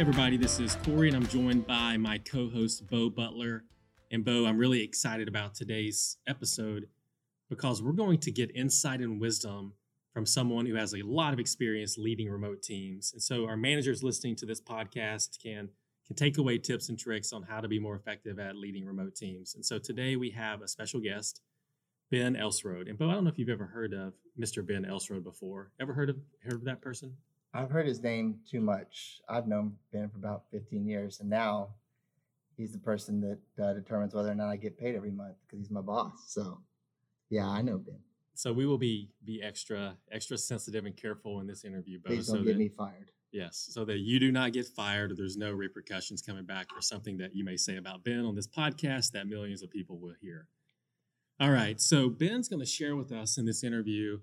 everybody. This is Corey, and I'm joined by my co host, Bo Butler. And Bo, I'm really excited about today's episode because we're going to get insight and wisdom from someone who has a lot of experience leading remote teams. And so our managers listening to this podcast can can take away tips and tricks on how to be more effective at leading remote teams. And so today we have a special guest, Ben Elsrode. And Bo, I don't know if you've ever heard of Mr. Ben Elsrode before. Ever heard of heard of that person? I've heard his name too much. I've known Ben for about 15 years, and now he's the person that uh, determines whether or not I get paid every month because he's my boss. So, yeah, I know Ben. So we will be be extra extra sensitive and careful in this interview, Bo. Please so don't get that- me fired. Yes, so that you do not get fired or there's no repercussions coming back for something that you may say about Ben on this podcast that millions of people will hear. All right, so Ben's going to share with us in this interview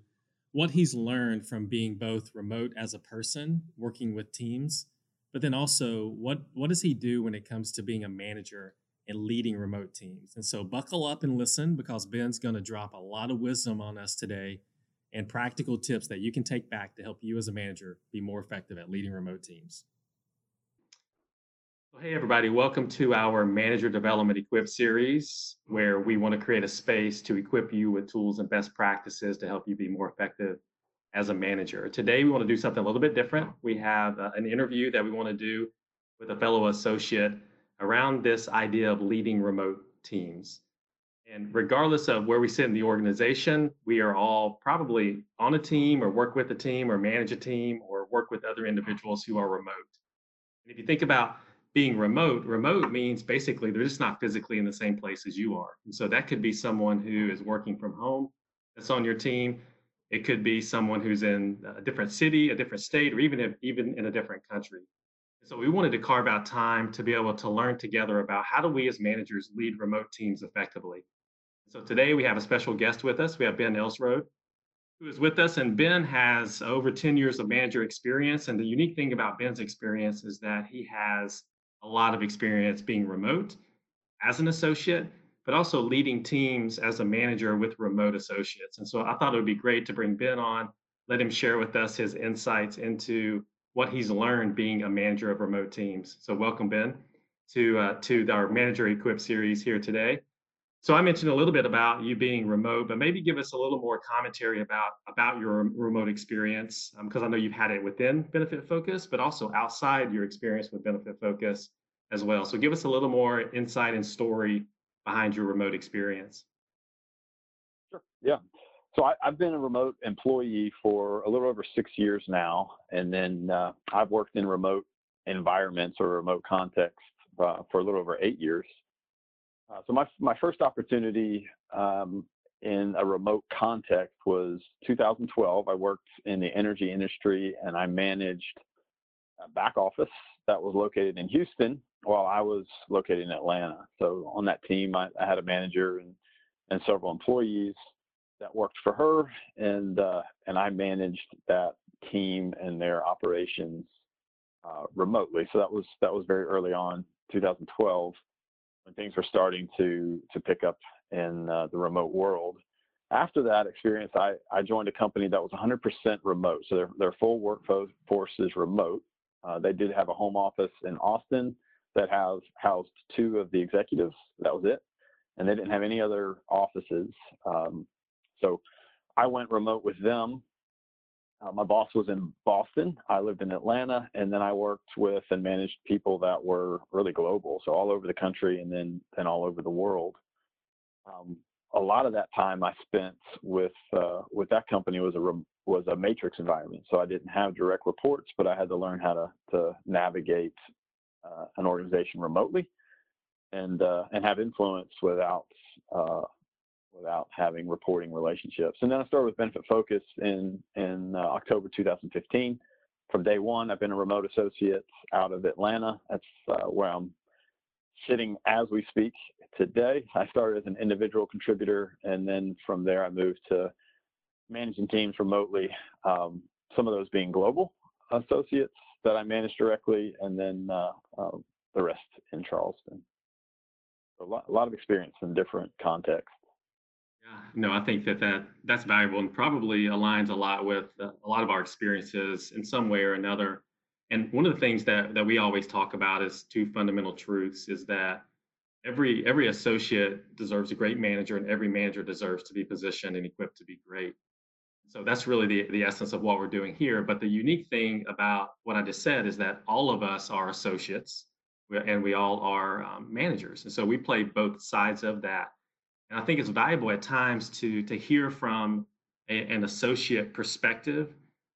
what he's learned from being both remote as a person, working with teams, but then also what what does he do when it comes to being a manager and leading remote teams. And so buckle up and listen because Ben's going to drop a lot of wisdom on us today and practical tips that you can take back to help you as a manager be more effective at leading remote teams. Hey, everybody, welcome to our Manager Development Equip series, where we want to create a space to equip you with tools and best practices to help you be more effective as a manager. Today, we want to do something a little bit different. We have uh, an interview that we want to do with a fellow associate around this idea of leading remote teams. And regardless of where we sit in the organization, we are all probably on a team or work with a team or manage a team or work with other individuals who are remote. And if you think about being remote, remote means basically they're just not physically in the same place as you are. And so that could be someone who is working from home that's on your team. It could be someone who's in a different city, a different state, or even if, even in a different country. So we wanted to carve out time to be able to learn together about how do we as managers lead remote teams effectively. So today we have a special guest with us. We have Ben Elsrode, who is with us. And Ben has over 10 years of manager experience. And the unique thing about Ben's experience is that he has a lot of experience being remote as an associate, but also leading teams as a manager with remote associates. And so I thought it would be great to bring Ben on, let him share with us his insights into what he's learned being a manager of remote teams. So welcome, Ben, to uh, to our Manager Equip series here today. So I mentioned a little bit about you being remote, but maybe give us a little more commentary about about your remote experience, because I know you've had it within Benefitfocus, but also outside your experience with Benefitfocus as well. So give us a little more insight and story behind your remote experience. Sure. Yeah. So I, have been a remote employee for a little over six years now, and then uh, I've worked in remote environments or remote contexts uh, for a little over eight years. Uh, so my my first opportunity um, in a remote context was 2012. I worked in the energy industry and I managed a back office that was located in Houston while I was located in Atlanta. So on that team, I, I had a manager and and several employees that worked for her, and uh, and I managed that team and their operations uh, remotely. So that was that was very early on, 2012 when things were starting to to pick up in uh, the remote world. After that experience, I, I joined a company that was 100% remote. So their, their full workforce is remote. Uh, they did have a home office in Austin that has housed two of the executives. That was it. And they didn't have any other offices. Um, so I went remote with them uh, my boss was in Boston. I lived in Atlanta, and then I worked with and managed people that were really global, so all over the country and then then all over the world. Um, a lot of that time I spent with uh, with that company was a was a matrix environment, so I didn't have direct reports, but I had to learn how to to navigate uh, an organization remotely and uh, and have influence without uh, without having reporting relationships. And then I started with Benefitfocus in in uh, October 2015. From day one, I've been a remote associate out of Atlanta. That's uh, where I'm sitting as we speak today. I started as an individual contributor, and then from there, I moved to managing teams remotely. Um, some of those being global associates that I manage directly, and then uh, uh, the rest in Charleston. A lot, a lot of experience in different contexts. No, I think that, that that's valuable and probably aligns a lot with uh, a lot of our experiences in some way or another. And one of the things that, that we always talk about is two fundamental truths is that every every associate deserves a great manager and every manager deserves to be positioned and equipped to be great. So that's really the, the essence of what we're doing here. But the unique thing about what I just said is that all of us are associates and we all are um, managers. And so we play both sides of that. And I think it's valuable at times to, to hear from a, an associate perspective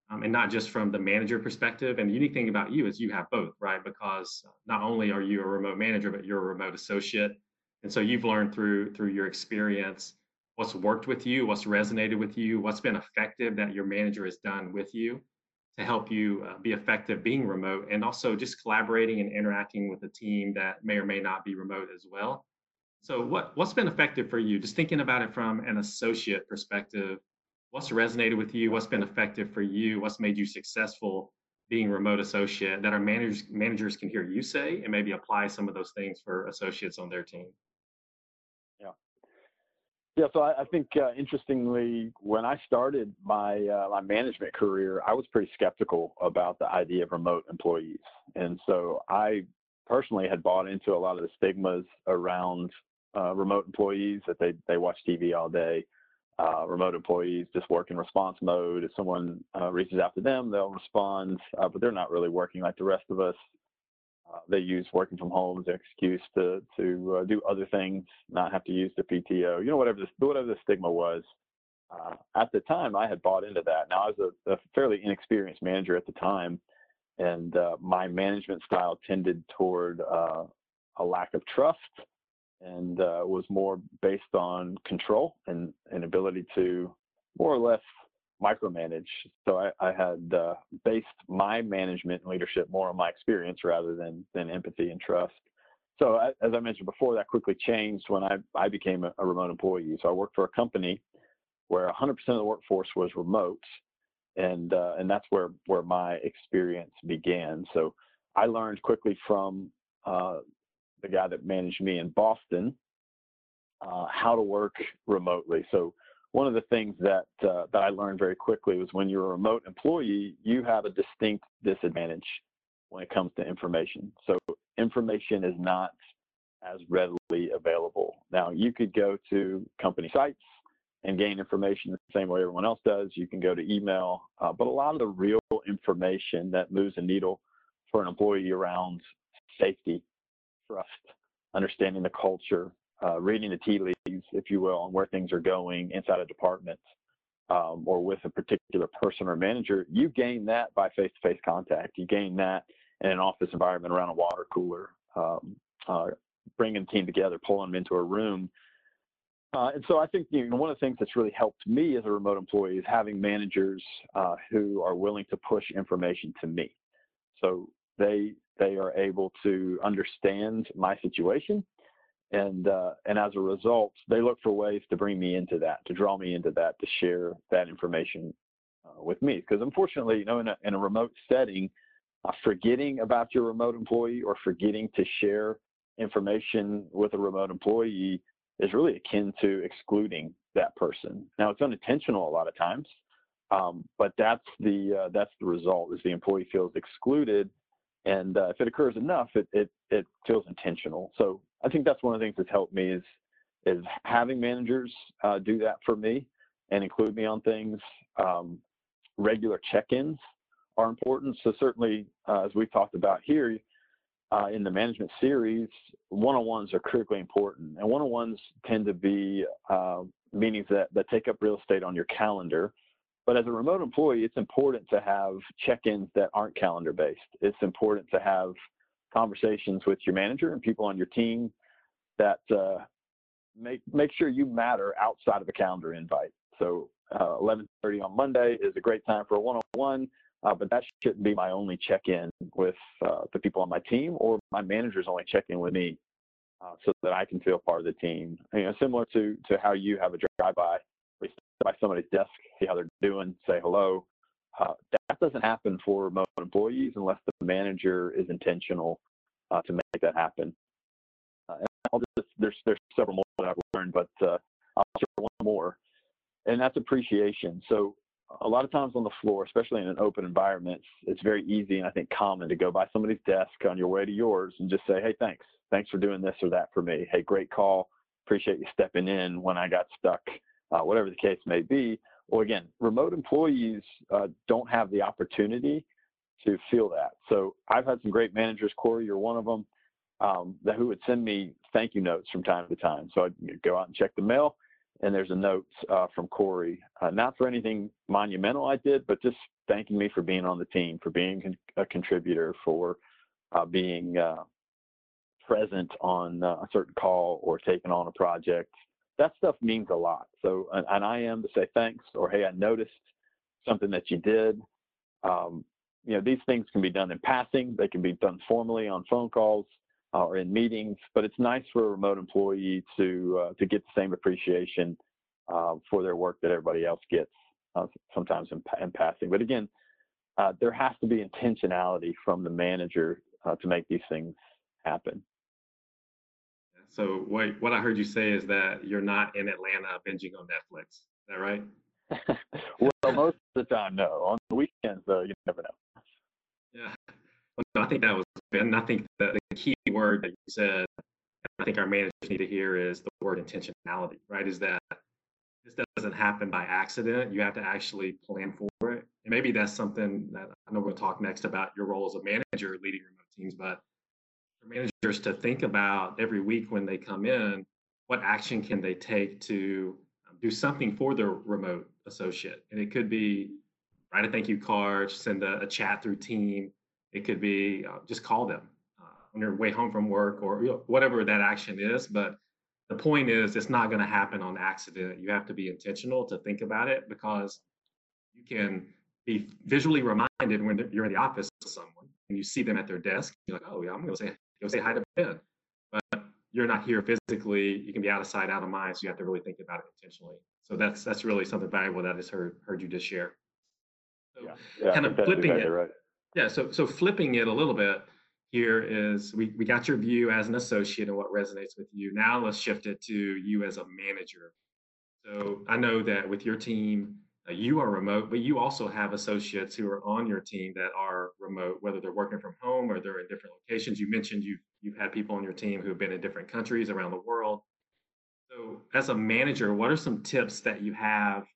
um, and not just from the manager perspective. And the unique thing about you is you have both, right? Because not only are you a remote manager, but you're a remote associate. And so you've learned through through your experience what's worked with you, what's resonated with you, what's been effective that your manager has done with you to help you uh, be effective being remote and also just collaborating and interacting with a team that may or may not be remote as well. So what what's been effective for you? Just thinking about it from an associate perspective, what's resonated with you? What's been effective for you? What's made you successful being remote associate that our managers managers can hear you say and maybe apply some of those things for associates on their team? Yeah, Yeah, so I, I think uh, interestingly, when I started my uh, my management career, I was pretty skeptical about the idea of remote employees, and so I personally had bought into a lot of the stigmas around uh, remote employees that they they watch TV all day, uh, remote employees just work in response mode. If someone uh, reaches out to them, they'll respond, uh, but they're not really working like the rest of us. Uh, they use working from home as an excuse to to uh, do other things, not have to use the PTO. You know, whatever the whatever the stigma was. At the time, I had bought into that. Now, I was a, a fairly inexperienced manager at the time, and my management style tended toward a lack of trust and was more based on control and, and ability to more or less micromanage. So I, I had uh, based my management and leadership more on my experience rather than than empathy and trust. So I, as I mentioned before, that quickly changed when I, I became a, a remote employee. So I worked for a company where 100% of the workforce was remote, and uh, and that's where where my experience began. So I learned quickly from uh, the guy that managed me in Boston uh, how to work remotely. So one of the things that uh, that I learned very quickly was when you're a remote employee, you have a distinct disadvantage when it comes to information. So information is not as readily available. Now you could go to company sites and gain information the same way everyone else does. You can go to email, uh, but a lot of the real information that moves a needle for an employee around safety, trust, understanding the culture, uh, reading the tea leaves, if you will, on where things are going inside a department um, or with a particular person or manager, you gain that by face-to-face contact. You gain that in an office environment around a water cooler, um, uh, bringing the team together, pulling them into a room. Uh, and so I think you know, one of the things that's really helped me as a remote employee is having managers uh, who are willing to push information to me. So they they are able to understand my situation and uh, and as a result, they look for ways to bring me into that, to draw me into that, to share that information uh, with me. Because unfortunately, you know, in a, in a remote setting, uh, forgetting about your remote employee or forgetting to share information with a remote employee is really akin to excluding that person. Now, it's unintentional a lot of times, um, but that's the uh, that's the result. Is the employee feels excluded and uh, if it occurs enough, it, it, it feels intentional. So I think that's one of the things that's helped me is, is having managers uh, do that for me and include me on things. Um, regular check-ins are important. So certainly, uh, as we've talked about here uh, in the management series, one-on-ones are critically important. And one-on-ones tend to be uh, meetings that, that take up real estate on your calendar but as a remote employee, it's important to have check-ins that aren't calendar based. It's important to have conversations with your manager and people on your team that uh, make make sure you matter outside of a calendar invite. So 11:30 uh, on Monday is a great time for a one-on-one, uh, but that shouldn't be my only check-in with uh, the people on my team, or my managers only check in with me, so that I can feel part of the team. You know, similar to to how you have a drive-by by somebody's desk, see how they're doing, say hello. Uh, that doesn't happen for remote employees unless the manager is intentional uh, to make that happen. Uh, just, there's there's several more that I've learned, but uh, I'll share one more, and that's appreciation. So a lot of times on the floor, especially in an open environment, it's very easy and I think common to go by somebody's desk on your way to yours and just say, "Hey, thanks, thanks for doing this or that for me. Hey, great call. Appreciate you stepping in when I got stuck." Uh, whatever the case may be. Well, again, remote employees uh, don't have the opportunity to feel that. So I've had some great managers, Corey, you're one of them, um, that who would send me thank you notes from time to time. So I'd go out and check the mail, and there's a note uh, from Corey, uh, not for anything monumental I did, but just thanking me for being on the team, for being a contributor, for uh, being uh, present on a certain call or taking on a project that stuff means a lot. So, and, I am to say thanks or hey, I noticed something that you did. Um, you know, these things can be done in passing. They can be done formally on phone calls uh, or in meetings. But it's nice for a remote employee to uh, to get the same appreciation uh, for their work that everybody else gets. Uh, sometimes in, in, passing. But again, uh, there has to be intentionality from the manager to make these things happen. So what what I heard you say is that you're not in Atlanta binging on Netflix. Is that right? well, most of the time, no. On the weekends, though, you never know. Yeah. Well, no, I think that was, and I think the, the key word that you said, I think our managers need to hear is the word intentionality, right? Is that this doesn't happen by accident. You have to actually plan for it. And maybe that's something that I know we'll talk next about your role as a manager leading remote teams, but managers to think about every week when they come in, what action can they take to um, do something for their remote associate? And it could be write a thank you card, send a, a chat through Team. It could be uh, just call them uh, on your way home from work or you know, whatever that action is. But the point is, it's not going to happen on accident. You have to be intentional to think about it because you can be visually reminded when you're in the office with someone and you see them at their desk. You're like, oh, yeah, I'm going to say go say hi to Ben. But you're not here physically. You can be out of sight, out of mind. So you have to really think about it intentionally. So that's that's really something valuable that I just heard heard you just share. So yeah. Yeah, kind of flipping exactly it. Right. Yeah. So so flipping it a little bit here is we, we got your view as an associate and what resonates with you. Now let's shift it to you as a manager. So I know that with your team, you are remote, but you also have associates who are on your team that are remote, whether they're working from home or they're in different locations. You mentioned you've you've had people on your team who have been in different countries around the world. So, as a manager, what are some tips that you have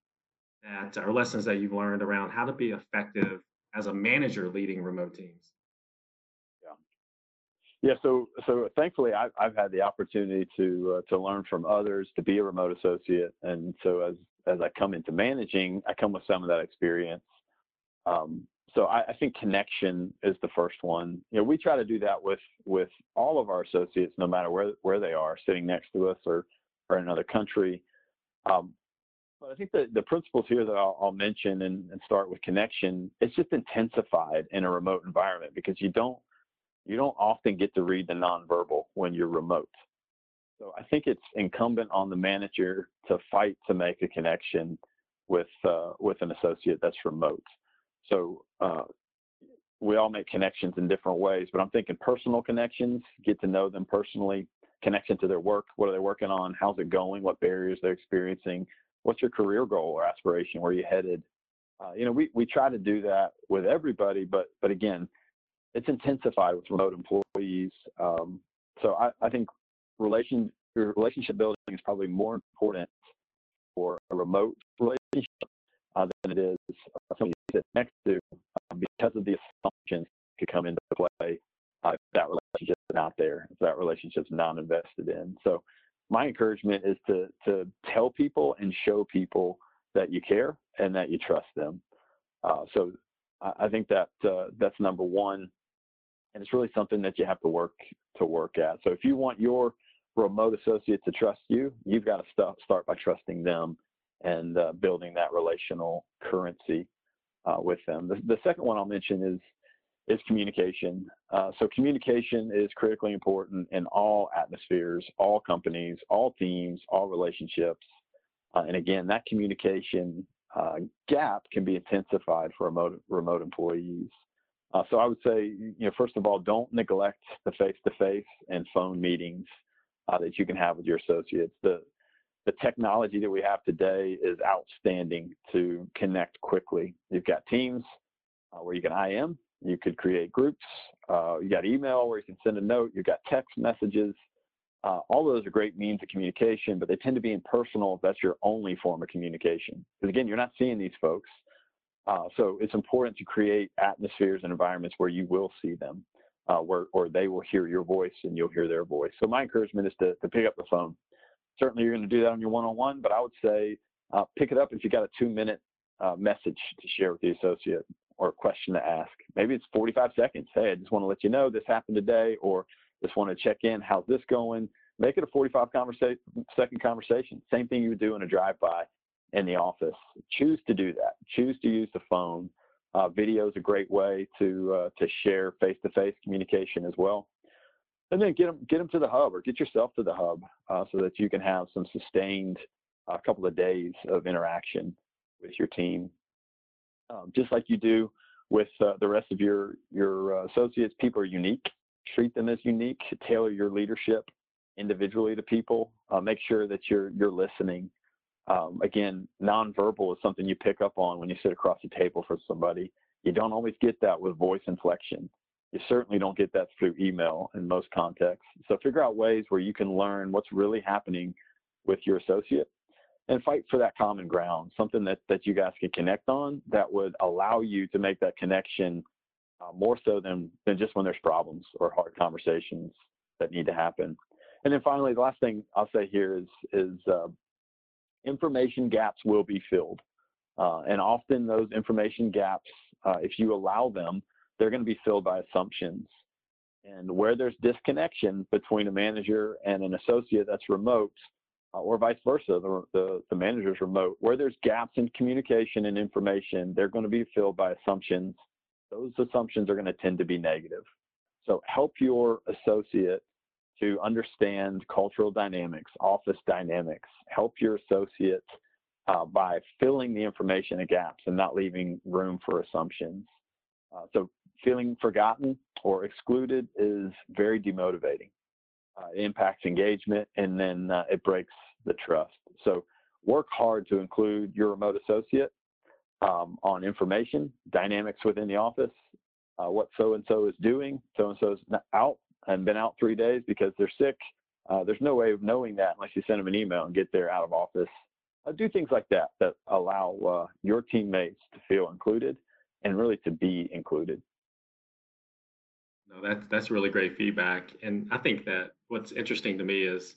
that or lessons that you've learned around how to be effective as a manager leading remote teams? Yeah, so so thankfully I've I've had the opportunity to uh, to learn from others, to be a remote associate, and so as as I come into managing, I come with some of that experience. Um, so I, I, think connection is the first one. You know, we try to do that with with all of our associates, no matter where where they are, sitting next to us or or in another country. Um, but I think the, the principles here that I'll, I'll mention and, and, start with connection, it's just intensified in a remote environment because you don't you don't often get to read the nonverbal when you're remote. So I think it's incumbent on the manager to fight to make a connection with uh, with an associate that's remote. So uh, we all make connections in different ways, but I'm thinking personal connections, get to know them personally, connection to their work, what are they working on, how's it going, what barriers they're experiencing, what's your career goal or aspiration, where are you headed. Uh, you know, we, we try to do that with everybody, but but again, it's intensified with remote employees. Um, so I, I think relation relationship building is probably more important for a remote relationship uh, than it is uh, somebody you sit next to uh, because of the assumptions that could come into play uh, if that relationship is not there, if that relationship's not invested in. So my encouragement is to to tell people and show people that you care and that you trust them. Uh, so I, I, think that uh, that's number one, and it's really something that you have to work to work at. So if you want your remote associate to trust you, you've got to start start by trusting them and uh, building that relational currency uh, with them. The, the, second one I'll mention is is communication. Uh, so communication is critically important in all atmospheres, all companies, all teams, all relationships. Uh, and again, that communication uh, gap can be intensified for remote remote employees. Uh, so I would say, you know, first of all, don't neglect the face-to-face and phone meetings uh, that you can have with your associates. The the technology that we have today is outstanding to connect quickly. You've got Teams uh, where you can IM, you could create groups, uh, you got email where you can send a note, you've got text messages. Uh, all those are great means of communication, but they tend to be impersonal if that's your only form of communication. Because again, you're not seeing these folks. Uh, so it's important to create atmospheres and environments where you will see them, uh, where or they will hear your voice and you'll hear their voice. So my encouragement is to, to pick up the phone certainly you're going to do that on your one-on-one, but I would say uh, pick it up if you got a two-minute uh, message to share with the associate or a question to ask. Maybe it's 45 seconds. Hey, I just want to let you know this happened today, or just want to check in. How's this going? Make it a 45 conversa- second conversation. Same thing you would do in a drive-by in the office. Choose to do that. Choose to use the phone. Uh, video is a great way to uh, to share face-to-face communication as well and then get them get them to the hub or get yourself to the hub uh, so that you can have some sustained a uh, couple of days of interaction with your team um, just like you do with uh, the rest of your your uh, associates people are unique treat them as unique tailor your leadership individually to people make sure that you're you're listening um, again nonverbal is something you pick up on when you sit across the table for somebody you don't always get that with voice inflection you certainly don't get that through email in most contexts. So figure out ways where you can learn what's really happening with your associate and fight for that common ground, something that, that you guys can connect on that would allow you to make that connection uh, more so than, than just when there's problems or hard conversations that need to happen. And then finally, the last thing I'll say here is, is uh, information gaps will be filled. Uh, and often those information gaps, uh, if you allow them, they're going to be filled by assumptions. And where there's disconnection between a manager and an associate that's remote, uh, or vice versa, the, the, the manager's remote, where there's gaps in communication and information, they're going to be filled by assumptions. Those assumptions are going to tend to be negative. So help your associate to understand cultural dynamics, office dynamics. Help your associates uh, by filling the information gaps and not leaving room for assumptions. Uh, so feeling forgotten or excluded is very demotivating. Uh, it impacts engagement and then uh, it breaks the trust. So work hard to include your remote associate um, on information, dynamics within the office, uh, what so and so is doing. So and so is out and been out three days because they're sick. Uh, there's no way of knowing that unless you send them an email and get their out of office. Uh, do things like that that allow uh, your teammates to feel included and really to be included. No, that's that's really great feedback, and I think that what's interesting to me is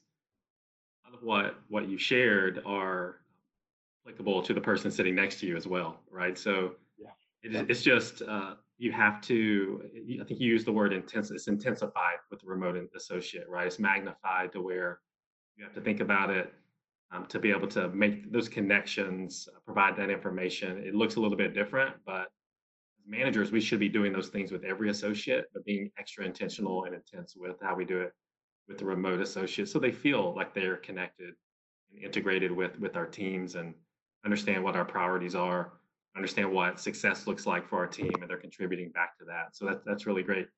what what you shared are applicable to the person sitting next to you as well, right? So yeah. it, it's just uh, you have to. I think you used the word intense. It's intensified with the remote associate, right? It's magnified to where you have to think about it um, to be able to make those connections, uh, provide that information. It looks a little bit different, but managers, we should be doing those things with every associate, but being extra intentional and intense with how we do it with the remote associates so they feel like they're connected and integrated with with our teams and understand what our priorities are, understand what success looks like for our team, and they're contributing back to that. So that's that's really great,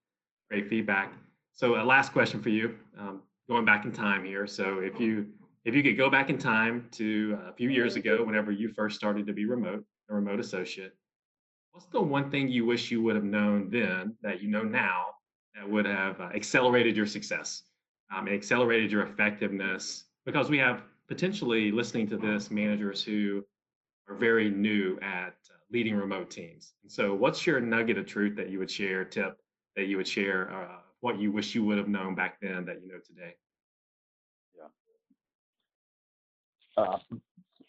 great feedback. So a last question for you, um, going back in time here. So if you if you could go back in time to a few years ago, whenever you first started to be remote, a remote associate, What's the one thing you wish you would have known then that you know now that would have uh, accelerated your success um, accelerated your effectiveness? Because we have potentially listening to this managers who are very new at uh, leading remote teams. And so, what's your nugget of truth that you would share, tip that you would share, uh, what you wish you would have known back then that you know today? Yeah. Uh,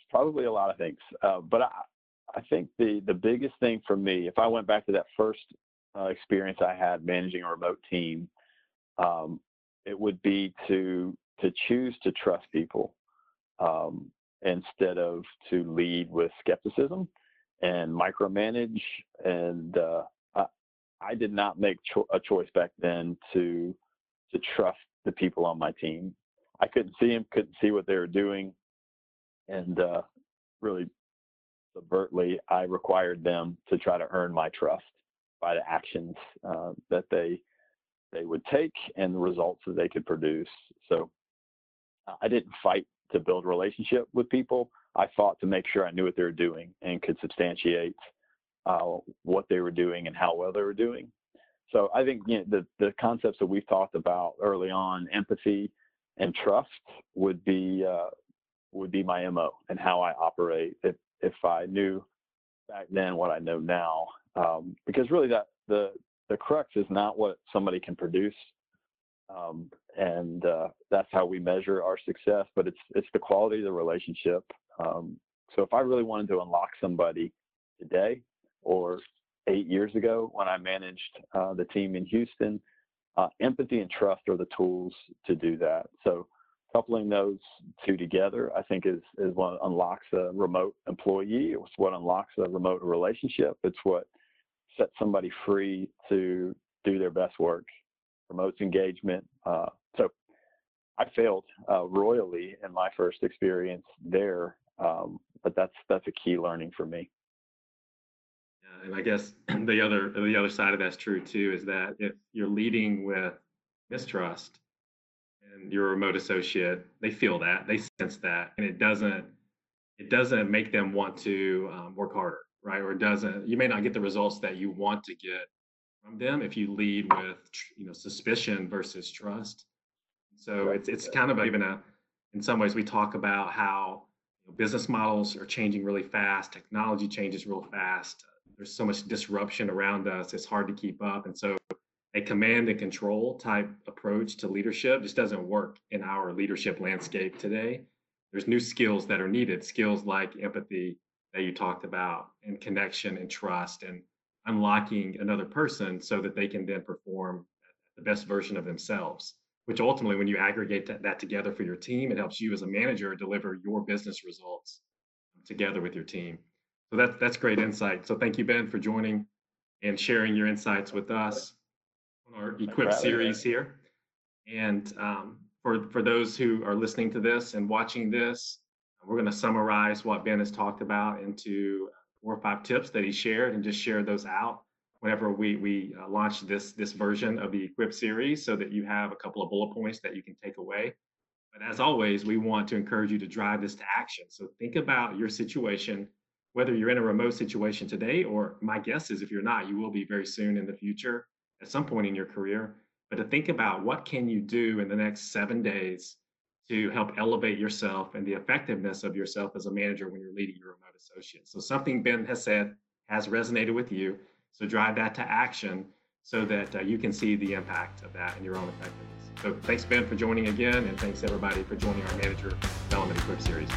probably a lot of things, uh, but I, I think the the biggest thing for me, if I went back to that first uh, experience I had managing a remote team, um, it would be to to choose to trust people um, instead of to lead with skepticism and micromanage. And uh, I, I, did not make cho- a choice back then to to trust the people on my team. I couldn't see them, couldn't see what they were doing, and uh, really subvertly, I required them to try to earn my trust by the actions uh, that they they would take and the results that they could produce. So I didn't fight to build relationship with people. I fought to make sure I knew what they were doing and could substantiate uh, what they were doing and how well they were doing. So I think you know, the the concepts that we've talked about early on, empathy and trust, would be uh, would be my mo and how I operate. If if I knew back then what I know now, um, because really that the the crux is not what somebody can produce, um, and uh, that's how we measure our success. But it's it's the quality of the relationship. Um, so if I really wanted to unlock somebody today, or eight years ago when I managed uh, the team in Houston, uh, empathy and trust are the tools to do that. So coupling those two together, I think is is what unlocks a remote employee. It's what unlocks a remote relationship. It's what sets somebody free to do their best work, promotes engagement. Uh, so I failed uh, royally in my first experience there, um, but that's that's a key learning for me. Yeah, and I guess the other the other side of that's true too is that if you're leading with mistrust and you're a remote associate, they feel that, they sense that, and it doesn't it doesn't make them want to um, work harder, right? Or it doesn't. You may not get the results that you want to get from them if you lead with you know suspicion versus trust. So it's it's kind of even a in some ways we talk about how you know, business models are changing really fast, technology changes real fast. There's so much disruption around us; it's hard to keep up, and so a command and control type approach to leadership just doesn't work in our leadership landscape today. There's new skills that are needed, skills like empathy that you talked about, and connection and trust, and unlocking another person so that they can then perform the best version of themselves. Which ultimately, when you aggregate that, that together for your team, it helps you as a manager deliver your business results together with your team. So that's that's great insight. So thank you, Ben, for joining and sharing your insights with us on our Equip series here. And um, for, for those who are listening to this and watching this, we're going to summarize what Ben has talked about into four or five tips that he shared and just share those out whenever we, we uh, launch this, this version of the Equip series so that you have a couple of bullet points that you can take away. But as always, we want to encourage you to drive this to action. So think about your situation, whether you're in a remote situation today, or my guess is if you're not, you will be very soon in the future at some point in your career, but to think about what can you do in the next seven days to help elevate yourself and the effectiveness of yourself as a manager when you're leading your remote associates. So something Ben has said has resonated with you. So drive that to action so that uh, you can see the impact of that in your own effectiveness. So thanks Ben for joining again, and thanks everybody for joining our Manager Development Equip series.